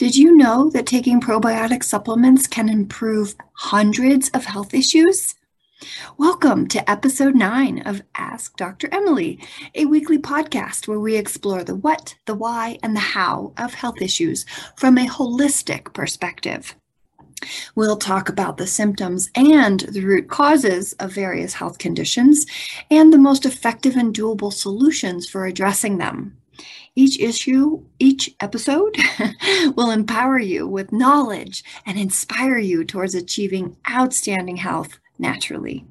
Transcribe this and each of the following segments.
Did you know that taking probiotic supplements can improve hundreds of health issues? Welcome to episode nine of Ask Dr. Emily, a weekly podcast where we explore the what, the why, and the how of health issues from a holistic perspective. We'll talk about the symptoms and the root causes of various health conditions and the most effective and doable solutions for addressing them. Each issue, each episode will empower you with knowledge and inspire you towards achieving outstanding health naturally.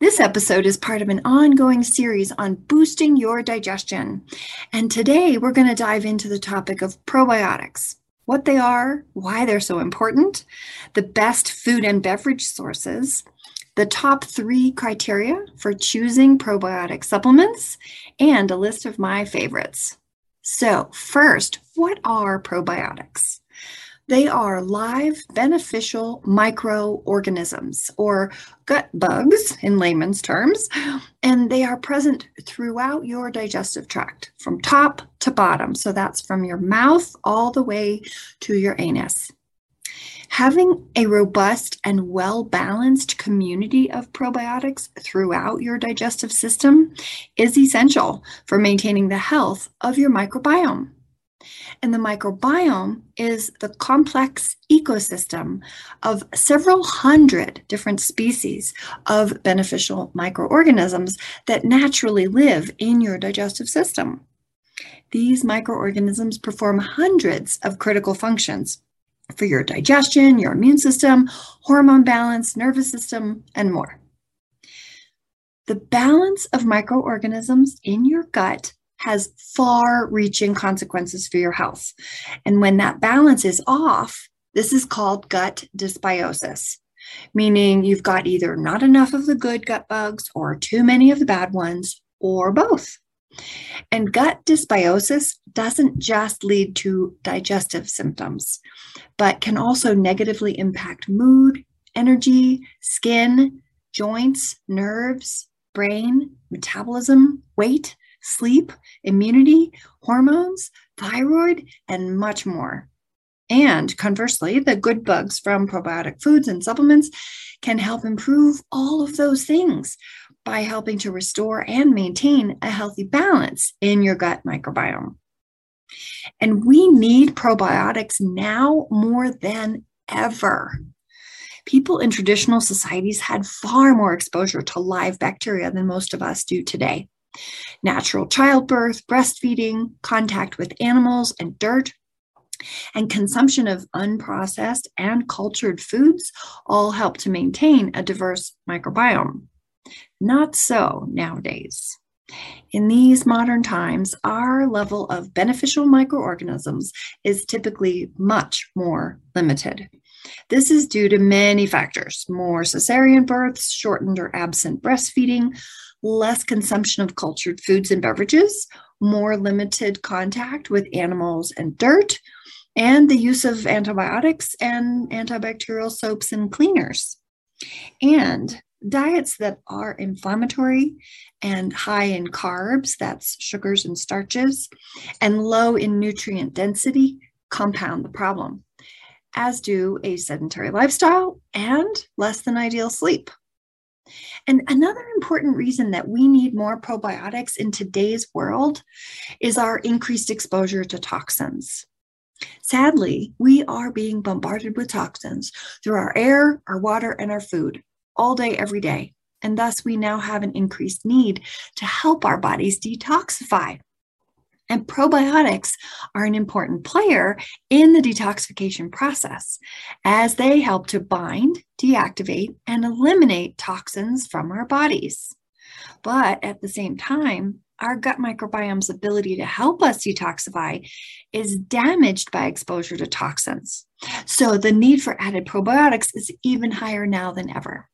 This episode is part of an ongoing series on boosting your digestion. And today we're going to dive into the topic of probiotics what they are, why they're so important, the best food and beverage sources, the top three criteria for choosing probiotic supplements, and a list of my favorites. So, first, what are probiotics? They are live beneficial microorganisms or gut bugs in layman's terms, and they are present throughout your digestive tract from top to bottom. So that's from your mouth all the way to your anus. Having a robust and well balanced community of probiotics throughout your digestive system is essential for maintaining the health of your microbiome. And the microbiome is the complex ecosystem of several hundred different species of beneficial microorganisms that naturally live in your digestive system. These microorganisms perform hundreds of critical functions for your digestion, your immune system, hormone balance, nervous system, and more. The balance of microorganisms in your gut has far reaching consequences for your health. And when that balance is off, this is called gut dysbiosis, meaning you've got either not enough of the good gut bugs or too many of the bad ones, or both. And gut dysbiosis doesn't just lead to digestive symptoms, but can also negatively impact mood, energy, skin, joints, nerves, brain, metabolism, weight, sleep, immunity, hormones, thyroid, and much more. And conversely, the good bugs from probiotic foods and supplements can help improve all of those things by helping to restore and maintain a healthy balance in your gut microbiome. And we need probiotics now more than ever. People in traditional societies had far more exposure to live bacteria than most of us do today. Natural childbirth, breastfeeding, contact with animals and dirt, and consumption of unprocessed and cultured foods all help to maintain a diverse microbiome. Not so nowadays. In these modern times, our level of beneficial microorganisms is typically much more limited. This is due to many factors more cesarean births, shortened or absent breastfeeding, less consumption of cultured foods and beverages, more limited contact with animals and dirt, and the use of antibiotics and antibacterial soaps and cleaners. And diets that are inflammatory and high in carbs, that's sugars and starches, and low in nutrient density compound the problem, as do a sedentary lifestyle and less than ideal sleep. And another important reason that we need more probiotics in today's world is our increased exposure to toxins. Sadly, we are being bombarded with toxins through our air, our water, and our food all day, every day. And thus, we now have an increased need to help our bodies detoxify. And probiotics are an important player in the detoxification process as they help to bind, deactivate, and eliminate toxins from our bodies. But at the same time, our gut microbiome's ability to help us detoxify is damaged by exposure to toxins. So the need for added probiotics is even higher now than ever.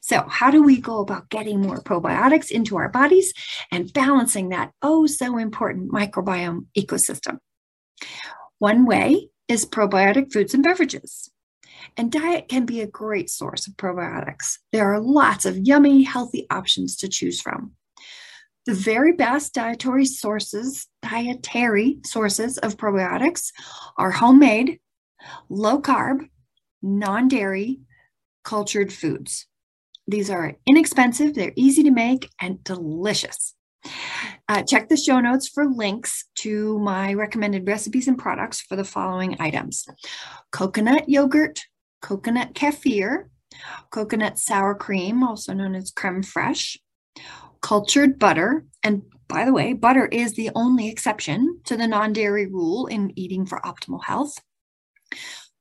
So, how do we go about getting more probiotics into our bodies and balancing that oh so important microbiome ecosystem? One way is probiotic foods and beverages. And diet can be a great source of probiotics. There are lots of yummy, healthy options to choose from. The very best dietary sources, dietary sources of probiotics are homemade, low carb, non dairy, cultured foods. These are inexpensive, they're easy to make, and delicious. Uh, check the show notes for links to my recommended recipes and products for the following items coconut yogurt, coconut kefir, coconut sour cream, also known as creme fraiche, cultured butter. And by the way, butter is the only exception to the non dairy rule in eating for optimal health.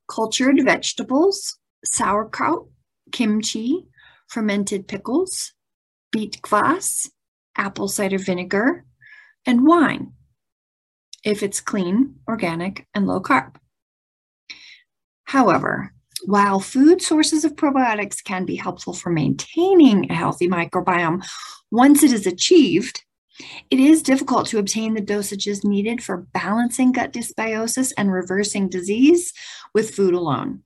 Cultured vegetables, sauerkraut, kimchi, fermented pickles, beet kvass, apple cider vinegar, and wine if it's clean, organic, and low carb. However, while food sources of probiotics can be helpful for maintaining a healthy microbiome, once it is achieved, it is difficult to obtain the dosages needed for balancing gut dysbiosis and reversing disease with food alone.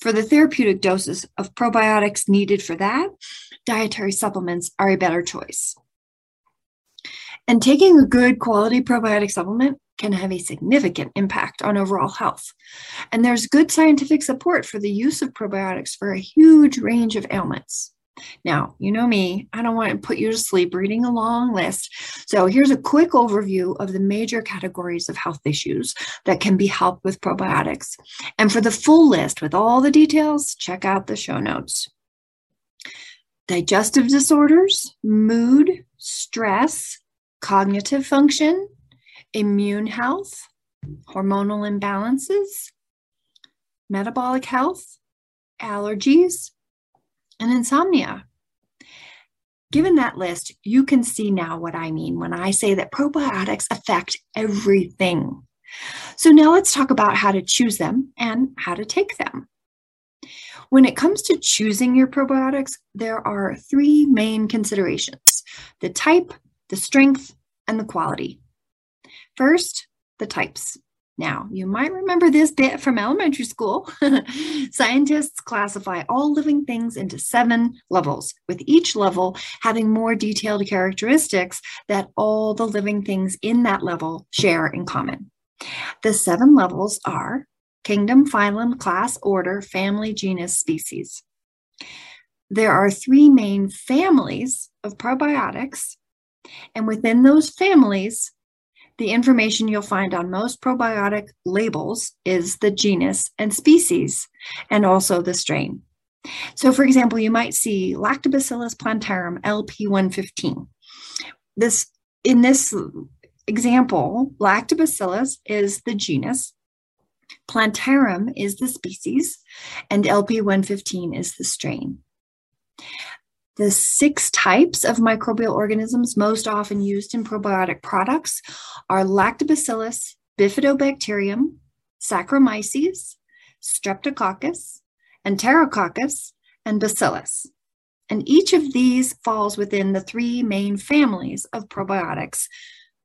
For the therapeutic doses of probiotics needed for that, dietary supplements are a better choice. And taking a good quality probiotic supplement can have a significant impact on overall health. And there's good scientific support for the use of probiotics for a huge range of ailments. Now, you know me, I don't want to put you to sleep reading a long list. So, here's a quick overview of the major categories of health issues that can be helped with probiotics. And for the full list with all the details, check out the show notes. Digestive disorders, mood, stress, cognitive function, immune health, hormonal imbalances, metabolic health, allergies, and insomnia. Given that list, you can see now what I mean when I say that probiotics affect everything. So, now let's talk about how to choose them and how to take them. When it comes to choosing your probiotics, there are three main considerations the type, the strength, and the quality. First, the types. Now, you might remember this bit from elementary school. Scientists classify all living things into seven levels, with each level having more detailed characteristics that all the living things in that level share in common. The seven levels are kingdom, phylum, class, order, family, genus, species. There are three main families of probiotics, and within those families, the information you'll find on most probiotic labels is the genus and species, and also the strain. So, for example, you might see Lactobacillus plantarum LP115. This in this example, Lactobacillus is the genus, Plantarum is the species, and LP115 is the strain. The six types of microbial organisms most often used in probiotic products are Lactobacillus, Bifidobacterium, Saccharomyces, Streptococcus, Enterococcus, and Bacillus. And each of these falls within the three main families of probiotics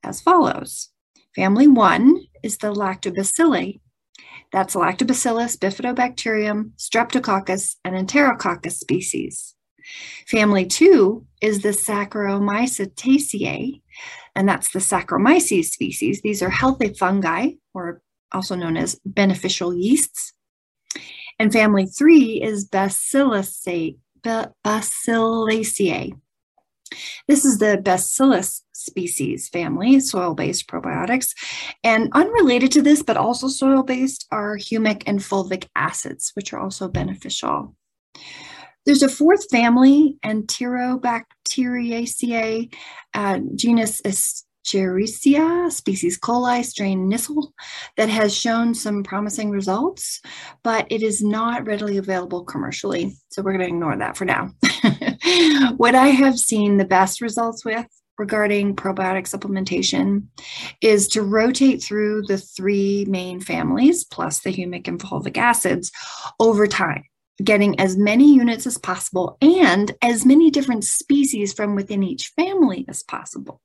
as follows. Family one is the Lactobacilli. That's Lactobacillus, Bifidobacterium, Streptococcus, and Enterococcus species. Family two is the Saccharomycetaceae, and that's the Saccharomyces species. These are healthy fungi, or also known as beneficial yeasts. And family three is. Bacillaceae. This is the Bacillus species family, soil based probiotics. And unrelated to this, but also soil based, are humic and fulvic acids, which are also beneficial. There's a fourth family, Enterobacteriaceae, uh, genus Escherichia, species coli, strain Nissle, that has shown some promising results, but it is not readily available commercially. So we're going to ignore that for now. what I have seen the best results with regarding probiotic supplementation is to rotate through the three main families plus the humic and fulvic acids over time getting as many units as possible and as many different species from within each family as possible.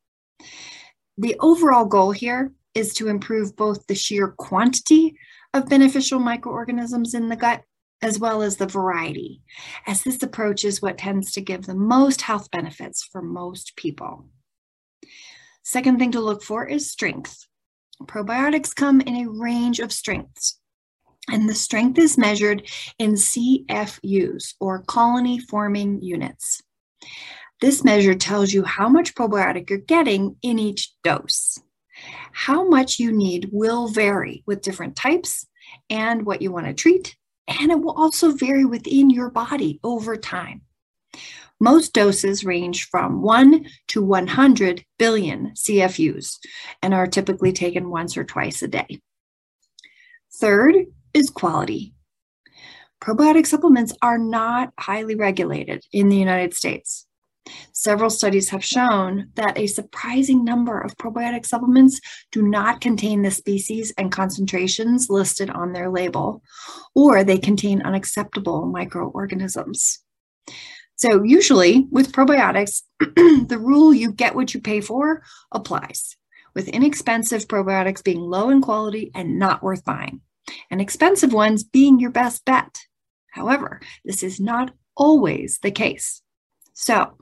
The overall goal here is to improve both the sheer quantity of beneficial microorganisms in the gut as well as the variety, as this approach is what tends to give the most health benefits for most people. Second thing to look for is strength. Probiotics come in a range of strengths, and the strength is measured in CFUs or colony forming units. This measure tells you how much probiotic you're getting in each dose. How much you need will vary with different types and what you want to treat, and it will also vary within your body over time. Most doses range from 1 to 100 billion CFUs and are typically taken once or twice a day. Third is quality. Probiotic supplements are not highly regulated in the United States. Several studies have shown that a surprising number of probiotic supplements do not contain the species and concentrations listed on their label, or they contain unacceptable microorganisms. So, usually with probiotics, the rule you get what you pay for applies, with inexpensive probiotics being low in quality and not worth buying, and expensive ones being your best bet. However, this is not always the case. So,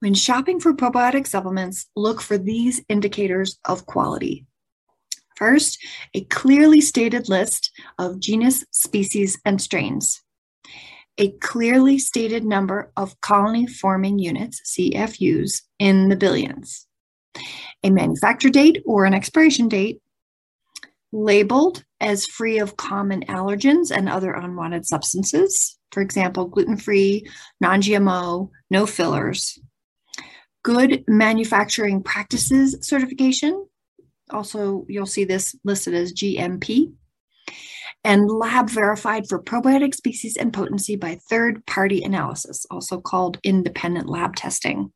when shopping for probiotic supplements, look for these indicators of quality. First, a clearly stated list of genus, species, and strains. A clearly stated number of colony forming units, CFUs, in the billions. A manufacture date or an expiration date labeled as free of common allergens and other unwanted substances for example, gluten free, non GMO, no fillers. Good manufacturing practices certification. Also, you'll see this listed as GMP. And lab verified for probiotic species and potency by third party analysis, also called independent lab testing.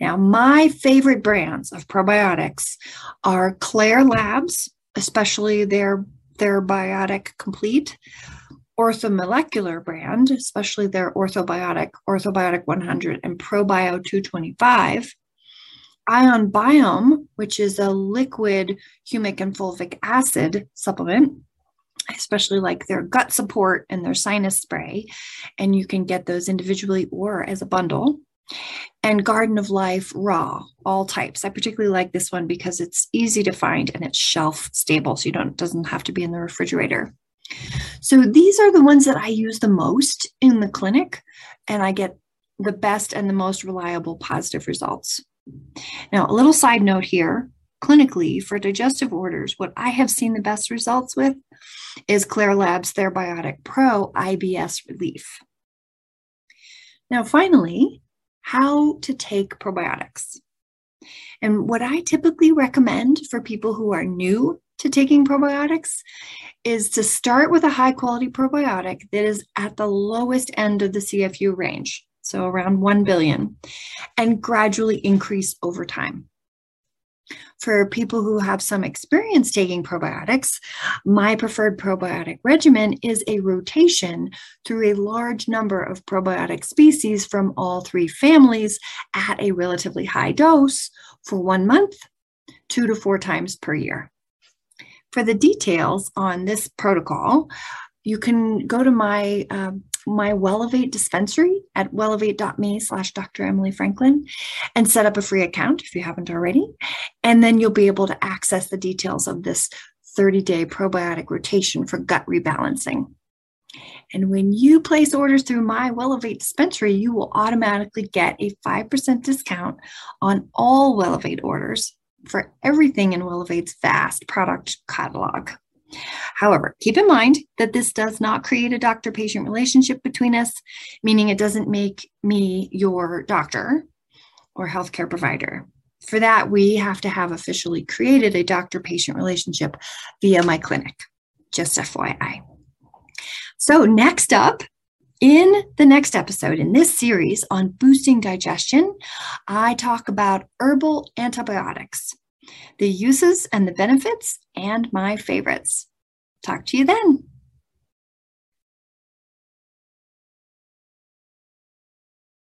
Now, my favorite brands of probiotics are Klaire Labs, especially their, their Biotic Complete, orthomolecular brand, especially their orthobiotic, orthobiotic 100 and probio 225. Ion Biome, which is a liquid humic and fulvic acid supplement, especially like their gut support and their sinus spray. And you can get those individually or as a bundle. And Garden of Life Raw, all types. I particularly like this one because it's easy to find and it's shelf stable, so you don't doesn't have to be in the refrigerator. So these are the ones that I use the most in the clinic, and I get the best and the most reliable positive results. Now, a little side note here clinically for digestive orders, what I have seen the best results with is Klaire Labs Ther-Biotic Pro IBS Relief. Now, finally, how to take probiotics. And what I typically recommend for people who are new to taking probiotics is to start with a high quality probiotic that is at the lowest end of the CFU range, so around 1 billion, and gradually increase over time. For people who have some experience taking probiotics, my preferred probiotic regimen is a rotation through a large number of probiotic species from all three families at a relatively high dose for one month, two to four times per year. For the details on this protocol, you can go to my um, my Wellevate dispensary at wellevate.me slash Dr. Emily Franklin and set up a free account if you haven't already. And then you'll be able to access the details of this 30 day probiotic rotation for gut rebalancing. And when you place orders through my Wellevate dispensary, you will automatically get a 5% discount on all Wellevate orders for everything in Wellevate's vast product catalog. However, keep in mind that this does not create a doctor patient relationship between us, meaning it doesn't make me your doctor or healthcare provider. For that, we have to have officially created a doctor patient relationship via my clinic, just FYI. So, next up, in the next episode in this series on boosting digestion, I talk about herbal antibiotics, the uses and the benefits, and my favorites. Talk to you then.